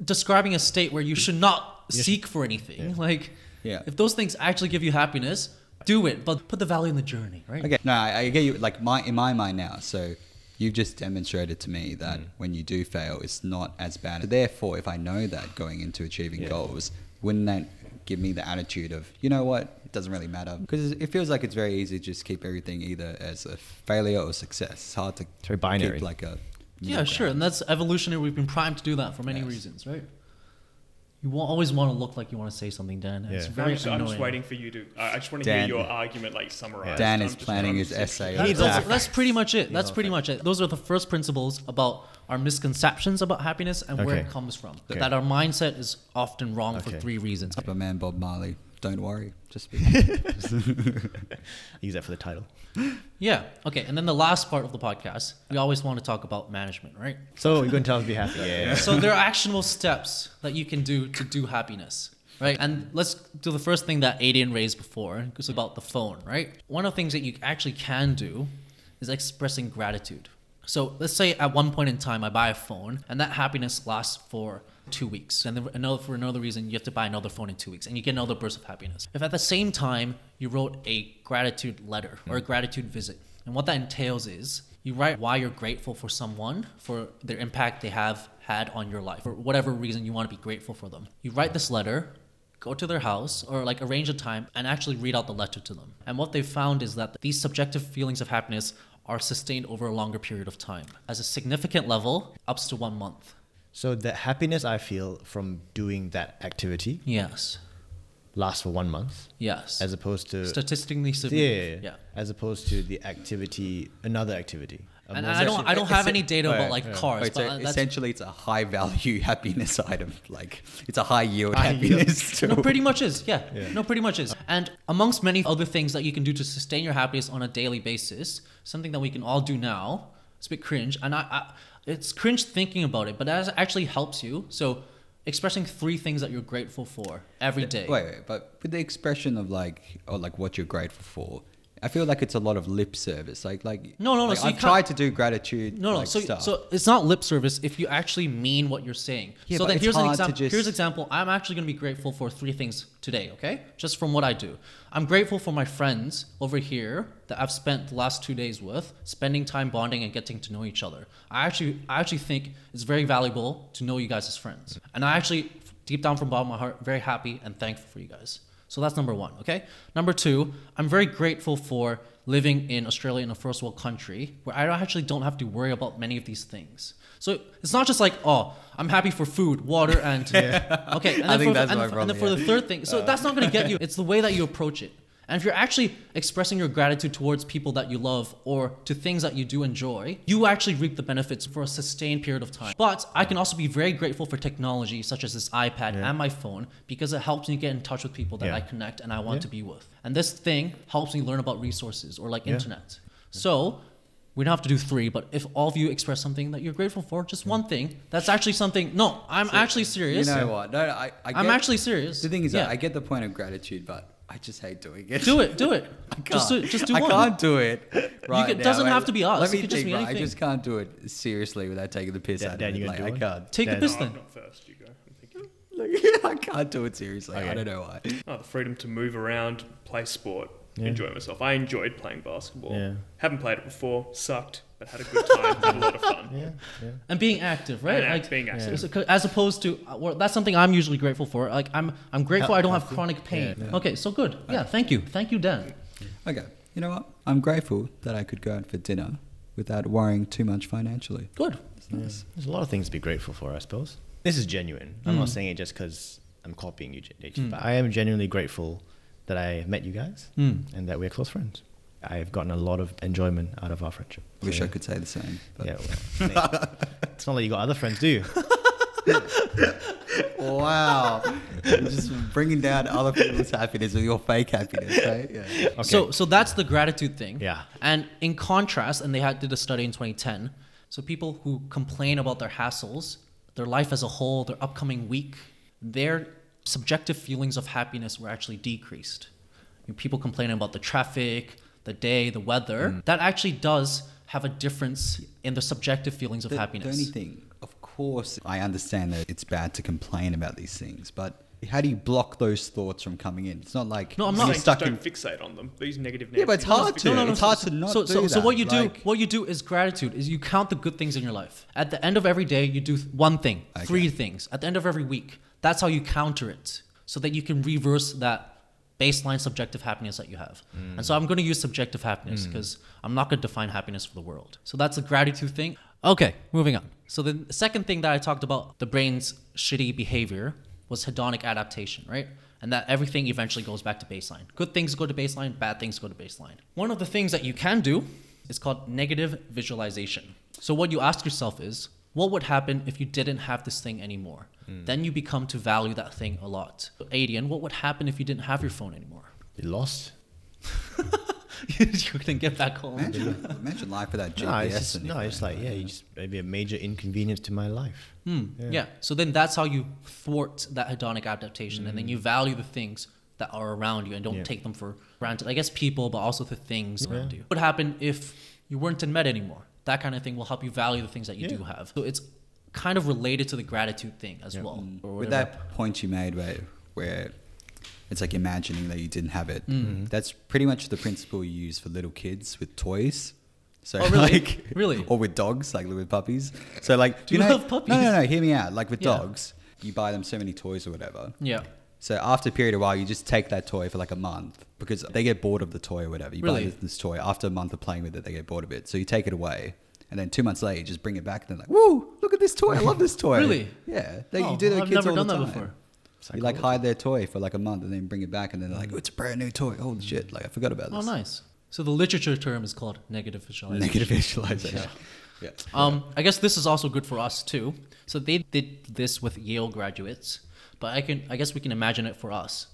[SPEAKER 2] describing a state where you should not seek for anything. Like,
[SPEAKER 3] Yeah.
[SPEAKER 2] if those things actually give you happiness, do it, but put the value in the journey, right?
[SPEAKER 3] Okay, no, I, I get you. Like my in my mind now, so you've just demonstrated to me that
[SPEAKER 1] Mm.
[SPEAKER 3] when you do fail, it's not as bad. Therefore, if I know that going into achieving goals, wouldn't that give me the attitude of you know what? It doesn't really matter because it feels like it's very easy to just keep everything either as a failure or success. It's hard to
[SPEAKER 1] very binary.
[SPEAKER 3] keep like a
[SPEAKER 2] Yeah,
[SPEAKER 3] middle
[SPEAKER 2] sure,
[SPEAKER 3] ground.
[SPEAKER 2] and that's evolutionary. We've been primed to do that for many
[SPEAKER 3] Yes.
[SPEAKER 2] reasons, right? You always want to look like you want to say something, Dan. and It's very
[SPEAKER 4] I'm just, I'm just waiting for you to. I I just want to
[SPEAKER 3] Dan-
[SPEAKER 4] hear your argument like summarized.
[SPEAKER 3] Dan
[SPEAKER 4] I'm
[SPEAKER 3] is planning his essay.
[SPEAKER 2] That-
[SPEAKER 1] needs
[SPEAKER 2] those-
[SPEAKER 1] facts.
[SPEAKER 2] that's pretty much it. That's pretty much it. Those are the first principles about our misconceptions about happiness and where it comes from.
[SPEAKER 1] Okay.
[SPEAKER 2] That our mindset is often wrong for three reasons.
[SPEAKER 3] But man, Bob Marley, don't worry, just be.
[SPEAKER 1] Use that for the title.
[SPEAKER 2] Yeah. Okay. And then the last part of the podcast, we always want to talk about management, right?
[SPEAKER 1] So you're going to tell us to be happy. Yeah. yeah.
[SPEAKER 2] so there are actionable steps that you can do to do happiness right and let's do the first thing that Adian raised before it's about the phone right one of the things that you actually can do is expressing gratitude so let's say at one point in time i buy a phone and that happiness lasts for two weeks. And then another for another reason you have to buy another phone in two weeks and you get another burst of happiness. If at the same time you wrote a gratitude letter or a gratitude visit and what that entails is you write why you're grateful for someone for their impact they have had on your life for whatever reason you want to be grateful for them. You write this letter go to their house or like arrange a time and actually read out the letter to them. And what they've found is that these subjective feelings of happiness are sustained over a longer period of time. As a significant level up to one month
[SPEAKER 1] So the happiness I feel from doing that activity
[SPEAKER 2] yes
[SPEAKER 1] lasts for one month,
[SPEAKER 2] yes
[SPEAKER 1] as opposed to
[SPEAKER 2] statistically
[SPEAKER 1] yeah,
[SPEAKER 2] significant
[SPEAKER 1] yeah, yeah. as opposed to the activity, another activity. A
[SPEAKER 2] and
[SPEAKER 1] more-
[SPEAKER 2] I don't I don't have any data about like
[SPEAKER 3] yeah.
[SPEAKER 2] cars
[SPEAKER 3] Wait,
[SPEAKER 2] but
[SPEAKER 3] so
[SPEAKER 2] uh, that's
[SPEAKER 3] essentially, it's a high value happiness item. Like it's a high yield
[SPEAKER 1] High yield.
[SPEAKER 3] happiness.
[SPEAKER 2] No,
[SPEAKER 3] tool.
[SPEAKER 2] pretty much is. Yeah. No, pretty much is. And amongst many other things that you can do to sustain your happiness on a daily basis, something that we can all do now. It's a bit cringe, and I, I it's cringe thinking about it, but that actually helps you. So, expressing three things that you're grateful for every day.
[SPEAKER 3] Wait, wait, but with the expression of like, or like what you're grateful for, I feel like it's a lot of lip service. Like, like
[SPEAKER 2] No, no, no,
[SPEAKER 3] Like,
[SPEAKER 2] so
[SPEAKER 3] I've
[SPEAKER 2] can't-
[SPEAKER 3] tried to do gratitude.
[SPEAKER 2] No, no.
[SPEAKER 3] like,
[SPEAKER 2] so,
[SPEAKER 3] stuff.
[SPEAKER 2] so it's not lip service if you actually mean what you're saying.
[SPEAKER 3] Yeah,
[SPEAKER 2] so
[SPEAKER 3] but
[SPEAKER 2] then
[SPEAKER 3] it's
[SPEAKER 2] here's an
[SPEAKER 3] hard to
[SPEAKER 2] example.
[SPEAKER 3] just-
[SPEAKER 2] Here's an example. I'm actually going to be grateful for three things today. Okay, just from what I do. I'm grateful for my friends over here that I've spent the last two days with, spending time bonding and getting to know each other. I actually, I actually think it's very valuable to know you guys as friends, and I actually, deep down from the bottom of my heart, very happy and thankful for you guys. So that's number one, okay? Number two, I'm very grateful for living in Australia in a first world country where I actually don't have to worry about many of these things. So it's not just like, oh, I'm happy for food, water, and okay. And
[SPEAKER 3] I
[SPEAKER 2] then
[SPEAKER 3] think
[SPEAKER 2] for,
[SPEAKER 3] that's
[SPEAKER 2] and,
[SPEAKER 3] my
[SPEAKER 2] and then for
[SPEAKER 3] yeah.
[SPEAKER 2] the third thing, so uh. that's not going to get you. It's the way that you approach it. And if you're actually expressing your gratitude towards people that you love or to things that you do enjoy, you actually reap the benefits for a sustained period of time. But I can also be very grateful for technology such as this iPad and my phone because it helps me get in touch with people that
[SPEAKER 1] Yeah.
[SPEAKER 2] I connect and I want
[SPEAKER 1] Yeah.
[SPEAKER 2] to be with. And this thing helps me learn about resources or like internet. So we don't have to do three, but if all of you express something that you're grateful for, just one thing, that's actually something. No, I'm actually serious.
[SPEAKER 3] you know what? No, I, I
[SPEAKER 2] I'm
[SPEAKER 3] get-
[SPEAKER 2] actually serious.
[SPEAKER 3] The thing is,
[SPEAKER 2] Yeah.
[SPEAKER 3] I get the point of gratitude, but I just hate doing it.
[SPEAKER 2] do it, do it.
[SPEAKER 3] I
[SPEAKER 2] Just do,
[SPEAKER 3] can't.
[SPEAKER 2] just do
[SPEAKER 3] I
[SPEAKER 2] one.
[SPEAKER 3] can't do it. Right
[SPEAKER 2] can-
[SPEAKER 3] now.
[SPEAKER 2] doesn't
[SPEAKER 3] Wait,
[SPEAKER 2] have to be us.
[SPEAKER 3] Let
[SPEAKER 2] It
[SPEAKER 3] me
[SPEAKER 2] could just
[SPEAKER 3] think.
[SPEAKER 2] be
[SPEAKER 3] right, I
[SPEAKER 2] anything.
[SPEAKER 3] just can't do it seriously without taking the piss
[SPEAKER 1] Dan-
[SPEAKER 3] out
[SPEAKER 1] Dan,
[SPEAKER 3] of
[SPEAKER 1] you
[SPEAKER 3] it.
[SPEAKER 1] gonna
[SPEAKER 3] Like,
[SPEAKER 1] do
[SPEAKER 3] I can't.
[SPEAKER 2] Take the
[SPEAKER 1] Dan.
[SPEAKER 2] piss
[SPEAKER 4] No,
[SPEAKER 2] then.
[SPEAKER 4] I'm not first. You go. I'm thinking.
[SPEAKER 3] I can't do it seriously. I
[SPEAKER 1] Okay.
[SPEAKER 3] don't know why.
[SPEAKER 4] Oh, the freedom to move around, play sport,
[SPEAKER 1] Yeah.
[SPEAKER 4] enjoy myself. I enjoyed playing basketball.
[SPEAKER 1] Yeah.
[SPEAKER 4] Haven't played it before. Sucked, but had a good time. had a lot of fun.
[SPEAKER 1] Yeah, yeah.
[SPEAKER 2] and being active, right?
[SPEAKER 4] And act- being active.
[SPEAKER 2] so- As opposed to, uh, well, that's something I'm usually grateful for. Like I'm, I'm grateful I don't have chronic pain.
[SPEAKER 1] Yeah, yeah.
[SPEAKER 2] Okay, so good. Yeah, thank you, thank you, Dan.
[SPEAKER 3] Okay. You know what? I'm grateful that I could go out for dinner without worrying too much financially.
[SPEAKER 2] Good.
[SPEAKER 3] It's nice.
[SPEAKER 1] There's a lot of things to be grateful for, I suppose. This is genuine. I'm not saying it just because I'm copying you, JT, but I am genuinely grateful that I met you guys
[SPEAKER 2] Mm.
[SPEAKER 1] and that we're close friends. I've gotten a lot of enjoyment out of our friendship.
[SPEAKER 3] I wish
[SPEAKER 1] So,
[SPEAKER 3] I could say the same. But
[SPEAKER 1] Yeah, well, it's not like you got other friends, do you?
[SPEAKER 3] Wow. You're just bringing down other people's happiness with your fake happiness, right? Yeah.
[SPEAKER 1] Okay.
[SPEAKER 2] So so that's the gratitude thing.
[SPEAKER 1] Yeah.
[SPEAKER 2] And in contrast, and they had did a study in 2010. So people who complain about their hassles, their life as a whole, their upcoming week, their subjective feelings of happiness were actually decreased. You know, people complaining about the traffic, the day, the weather.
[SPEAKER 1] Mm.
[SPEAKER 2] That actually does have a difference in the subjective feelings of
[SPEAKER 3] The,
[SPEAKER 2] happiness.
[SPEAKER 3] the only thing, of course, I understand that it's bad to complain about these things, but how do you block those thoughts from coming in? It's not like
[SPEAKER 2] No, I'm not-
[SPEAKER 3] you're stuck
[SPEAKER 4] just
[SPEAKER 3] in.
[SPEAKER 4] don't fixate on them. These negative.
[SPEAKER 3] Yeah, but it's hard to.
[SPEAKER 4] fixate
[SPEAKER 3] No,
[SPEAKER 4] on
[SPEAKER 3] no, it's
[SPEAKER 4] them.
[SPEAKER 3] hard to not
[SPEAKER 2] so,
[SPEAKER 3] do
[SPEAKER 2] so, so what you do what you do is gratitude is you count the good things in your life at the end of every day you do one thing
[SPEAKER 3] Okay.
[SPEAKER 2] three things at the end of every week that's how you counter it so that you can reverse that baseline subjective happiness that you have mm. and so i'm going to use subjective happiness mm. because i'm not going to define happiness for the world so that's a gratitude thing okay moving on so the second thing that i talked about the brain's shitty behavior was hedonic adaptation right and that everything eventually goes back to baseline. Good things go to baseline, bad things go to baseline. One of the things that you can do is called negative visualization. So what you ask yourself is, what would happen if you didn't have this thing anymore? Mm. Then you become to value that thing a lot. Adian, what would happen if you didn't have your phone anymore?
[SPEAKER 1] You lost.
[SPEAKER 2] you couldn't get back home.
[SPEAKER 3] Imagine, imagine life without GPS.
[SPEAKER 1] No, it's just, no, it's like yeah, you just maybe a major inconvenience to my life.
[SPEAKER 2] Hmm, yeah. So then that's how you thwart that hedonic adaptation, and then you mm. value the things that are around you and don't
[SPEAKER 1] Yeah.
[SPEAKER 2] take them for granted. I guess people, but also the things around you. What would happen if you weren't in med anymore? That kind of thing will help you value the things that you
[SPEAKER 1] Yeah.
[SPEAKER 2] do have. So it's kind of related to the gratitude thing as
[SPEAKER 1] Yeah.
[SPEAKER 2] well. or
[SPEAKER 3] With that point you made where, where it's like imagining that you didn't have it,
[SPEAKER 2] Mm-hmm.
[SPEAKER 3] that's pretty much the principle you use for little kids with toys. So
[SPEAKER 2] Oh, really?
[SPEAKER 3] like
[SPEAKER 2] Really?
[SPEAKER 3] or with dogs, like with puppies. So like
[SPEAKER 2] Do you
[SPEAKER 3] know,
[SPEAKER 2] have puppies?
[SPEAKER 3] No, no, no. Hear me out. Like with
[SPEAKER 2] Yeah.
[SPEAKER 3] dogs, you buy them so many toys or whatever.
[SPEAKER 2] Yeah.
[SPEAKER 3] So after a period of while, you just take that toy for like a month because they get bored of the toy or whatever. You
[SPEAKER 2] Really?
[SPEAKER 3] buy this, this toy after a month of playing with it, they get bored of it. So you take it away, and then two months later, you just bring it back. And they're like, "Woo! Look at this toy! I love this toy."
[SPEAKER 2] Really?
[SPEAKER 3] Yeah. They,
[SPEAKER 2] Oh,
[SPEAKER 3] you do that
[SPEAKER 2] I've
[SPEAKER 3] kids
[SPEAKER 2] never
[SPEAKER 3] all
[SPEAKER 2] done
[SPEAKER 3] the
[SPEAKER 2] that
[SPEAKER 3] time.
[SPEAKER 2] before.
[SPEAKER 3] You like hide their toy for like a month and then bring it back, and then they're like, "Oh, it's a brand new toy! Holy shit! Like I forgot about this."
[SPEAKER 2] Oh, nice. So the literature term is called negative visualization.
[SPEAKER 3] Negative visualization. yeah.
[SPEAKER 2] Um, I guess this is also good for us too. So they did this with Yale graduates, but I can I guess we can imagine it for us.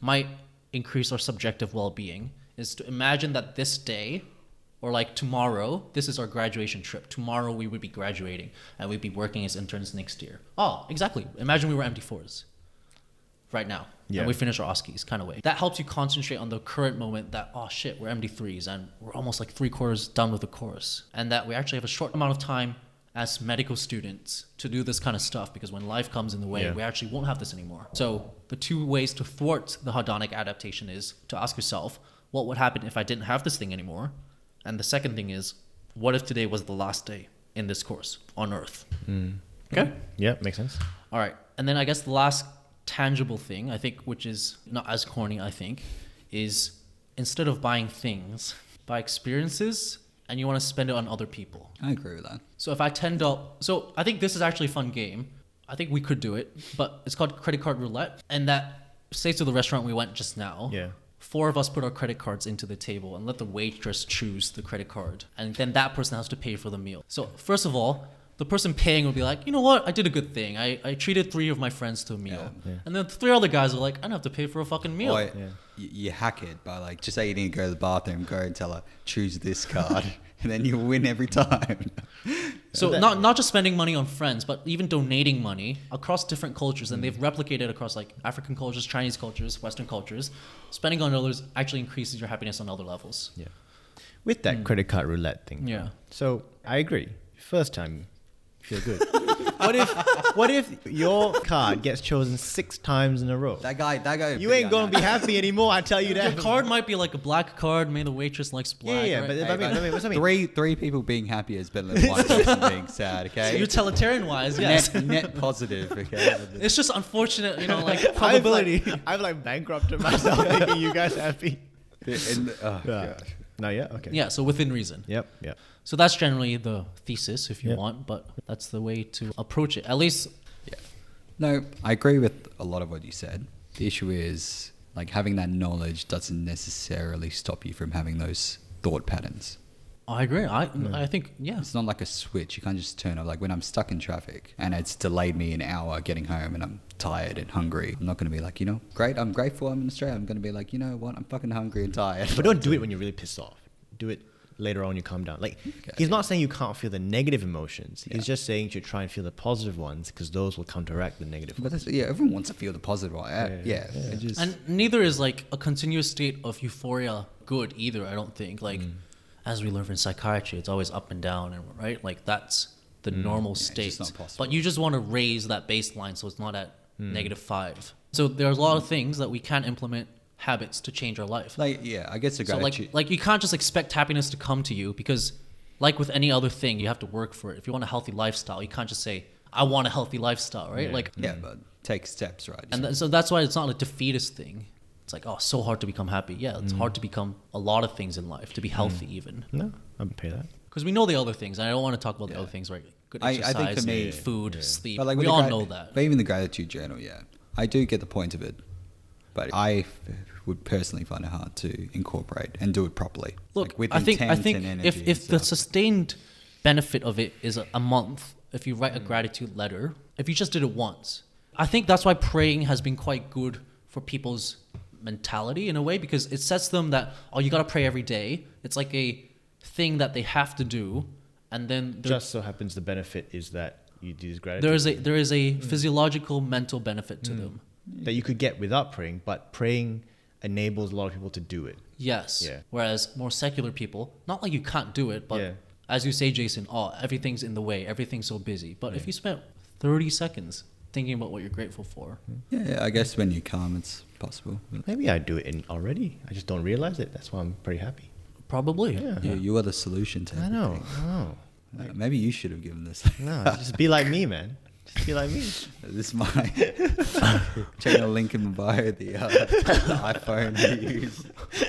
[SPEAKER 2] Might increase our subjective well-being is to imagine that this day or like tomorrow, this is our graduation trip. Tomorrow we would be graduating and we'd be working as interns next year. Oh, exactly. Imagine we were MD4s right now.
[SPEAKER 1] Yeah.
[SPEAKER 2] And we finish our OSCEs kind of way. That helps you concentrate on the current moment that, oh shit, we're MD3s and we're almost like three quarters done with the course. And that we actually have a short amount of time as medical students to do this kind of stuff because when life comes in the way,
[SPEAKER 1] Yeah.
[SPEAKER 2] we actually won't have this anymore. So the two ways to thwart the hedonic adaptation is to ask yourself, what would happen if I didn't have this thing anymore? And the second thing is, what if today was the last day in this course on Earth? Mm. Okay?
[SPEAKER 1] Yeah, makes sense.
[SPEAKER 2] All right. And then I guess the last tangible thing, I think, which is not as corny, I think, is instead of buying things, buy experiences and you want to spend it on other people.
[SPEAKER 3] I agree with that.
[SPEAKER 2] So if I ten dollars, so I think this is actually a fun game. I think we could do it, but it's called credit card roulette, and that say to the restaurant we went just now.
[SPEAKER 1] Yeah.
[SPEAKER 2] Four of us put our credit cards into the table and let the waitress choose the credit card, and then that person has to pay for the meal. So first of all, the person paying will be like, you know what, I did a good thing. I, I treated three of my friends to a meal,
[SPEAKER 3] Yeah.
[SPEAKER 2] and then three other guys are like, I don't have to pay for a fucking meal.
[SPEAKER 3] Or you, you hack it by like just say you didn't go to the bathroom, go and tell her choose this card, and then you win every time.
[SPEAKER 2] So not not just spending money on friends, but even donating money across different cultures, and mm. they've replicated across like African cultures, Chinese cultures, Western cultures. Spending on others actually increases your happiness on other levels.
[SPEAKER 1] Yeah. With that mm. credit card roulette thing.
[SPEAKER 2] Yeah.
[SPEAKER 1] So I agree. First time, you feel good. what if what if your card gets chosen six times in a row?
[SPEAKER 3] that guy, that guy.
[SPEAKER 1] You ain't gonna be happy anymore. I tell you that.
[SPEAKER 2] Your
[SPEAKER 1] that.
[SPEAKER 2] card might be like a black card. Maybe the waitress likes
[SPEAKER 1] Yeah,
[SPEAKER 2] black.
[SPEAKER 1] yeah,
[SPEAKER 2] right?
[SPEAKER 1] but I mean, I mean, what's I mean?
[SPEAKER 3] Three, three people being happy is better than one person being sad. Okay.
[SPEAKER 2] utilitarian wise, yes.
[SPEAKER 3] net, net positive. Okay.
[SPEAKER 2] it's just unfortunate, you know, like
[SPEAKER 1] I've
[SPEAKER 2] probability.
[SPEAKER 1] like, I've like bankrupted myself making you guys happy.
[SPEAKER 3] In the- oh,
[SPEAKER 1] Yeah.
[SPEAKER 3] gosh.
[SPEAKER 1] No, yeah, okay.
[SPEAKER 2] yeah, so within reason.
[SPEAKER 1] Yep, yep.
[SPEAKER 2] So that's generally the thesis, if you
[SPEAKER 1] Yeah.
[SPEAKER 2] want, but that's the way to approach it. At least,
[SPEAKER 3] Yeah. No, I agree with a lot of what you said. The issue is like having that knowledge doesn't necessarily stop you from having those thought patterns.
[SPEAKER 2] I agree. I I think yeah.
[SPEAKER 3] It's not like a switch. You can't just turn off. Like when I'm stuck in traffic and it's delayed me an hour getting home and I'm tired and hungry, I'm not going to be like, you know, great, I'm grateful I'm in Australia. I'm going to be like, you know what, I'm fucking hungry and tired.
[SPEAKER 1] But don't do it when you're really pissed off. Do it later on when you calm down. Like he's not saying you can't feel the negative emotions.
[SPEAKER 3] Yeah.
[SPEAKER 1] He's just saying you should try and feel the positive ones because those will counteract the negative
[SPEAKER 3] But
[SPEAKER 1] ones.
[SPEAKER 3] yeah, everyone wants to feel the positive one. Yeah,
[SPEAKER 1] Yeah,
[SPEAKER 3] yeah. just-
[SPEAKER 2] And neither is like a continuous state of euphoria good either. I don't think like
[SPEAKER 3] Mm.
[SPEAKER 2] As we learn from psychiatry, it's always up and down, and right like that's the normal
[SPEAKER 3] Mm. it's
[SPEAKER 2] state.
[SPEAKER 3] just not possible.
[SPEAKER 2] But you just want to raise that baseline so it's not at
[SPEAKER 3] Mm.
[SPEAKER 2] negative five. So there's a lot of things that we can implement habits to change our life.
[SPEAKER 3] like, yeah, I guess the
[SPEAKER 2] So like like you can't just expect happiness to come to you because like with any other thing, you have to work for it. If you want a healthy lifestyle, you can't just say I want a healthy lifestyle, right?
[SPEAKER 1] Yeah.
[SPEAKER 2] Like
[SPEAKER 3] yeah, but take steps, right?
[SPEAKER 2] and th- so that's why it's not a defeatist thing. It's like, oh, so hard to become happy. Yeah, it's hard to become a lot of things in life, to be healthy even.
[SPEAKER 1] No, I'll pay that.
[SPEAKER 2] Because we know the other things, and I don't want to talk about the other things, right? Good
[SPEAKER 3] I- I
[SPEAKER 2] exercise,
[SPEAKER 3] think for me-
[SPEAKER 2] food, sleep.
[SPEAKER 3] But like
[SPEAKER 2] we all
[SPEAKER 3] grat-
[SPEAKER 2] know that.
[SPEAKER 3] But even the gratitude journal, yeah, I do get the point of it. But I f- would personally find it hard to incorporate and do it properly.
[SPEAKER 2] Look,
[SPEAKER 3] like, with
[SPEAKER 2] I think I think
[SPEAKER 3] and energy
[SPEAKER 2] if
[SPEAKER 3] and
[SPEAKER 2] if the sustained benefit of it is a, a month, if you
[SPEAKER 3] Mm.
[SPEAKER 2] write a gratitude letter, if you just did it once, I think that's why praying has been quite good for people's mentality in a way because it sets them that oh you got to pray every day. It's like a thing that they have to do, and then
[SPEAKER 1] Just so happens the benefit is that you do this gratitude
[SPEAKER 2] there is a there is a
[SPEAKER 3] Mm.
[SPEAKER 2] physiological mental benefit to them.
[SPEAKER 1] that you could get without praying, but praying enables a lot of people to do it.
[SPEAKER 2] Yes.
[SPEAKER 1] Yeah.
[SPEAKER 2] Whereas more secular people, not like you can't do it, but
[SPEAKER 1] Yeah.
[SPEAKER 2] as you say, Jason, oh, everything's in the way, everything's so busy. But if you spent 30 seconds thinking about what you're grateful for,
[SPEAKER 3] yeah, yeah, I guess when you calm, it's possible.
[SPEAKER 1] Maybe I do it in already. I just don't realize it. That's why I'm pretty happy.
[SPEAKER 2] probably.
[SPEAKER 1] Yeah.
[SPEAKER 3] you, you are the solution to
[SPEAKER 1] I know.
[SPEAKER 3] everything.
[SPEAKER 1] I know.
[SPEAKER 3] Uh, maybe you should have given this.
[SPEAKER 1] No, just be like me, man. Just be like me.
[SPEAKER 3] this is my check the link in the bio. The, uh, the iPhone I use.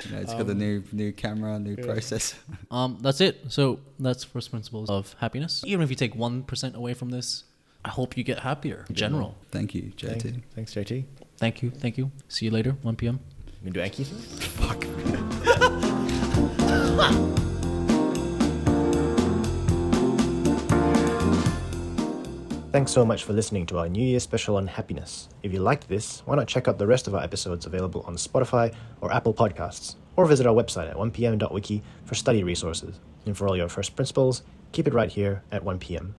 [SPEAKER 3] You know, it's got the new new camera, new processor.
[SPEAKER 2] Um, that's it. So that's first principles of happiness. Even if you take 1% away from this, I hope you get happier in general.
[SPEAKER 3] Thank you, JT.
[SPEAKER 1] Thanks, thanks, JT.
[SPEAKER 2] Thank you. Thank you. See you later, 1 p.m.
[SPEAKER 1] You gonna do Anki?
[SPEAKER 3] Fuck.
[SPEAKER 1] Thanks so much for listening to our New Year special on happiness. If you liked this, why not check out the rest of our episodes available on Spotify or Apple Podcasts, or visit our website at 1pm.wiki for study resources. And for all your first principles, keep it right here at 1pm.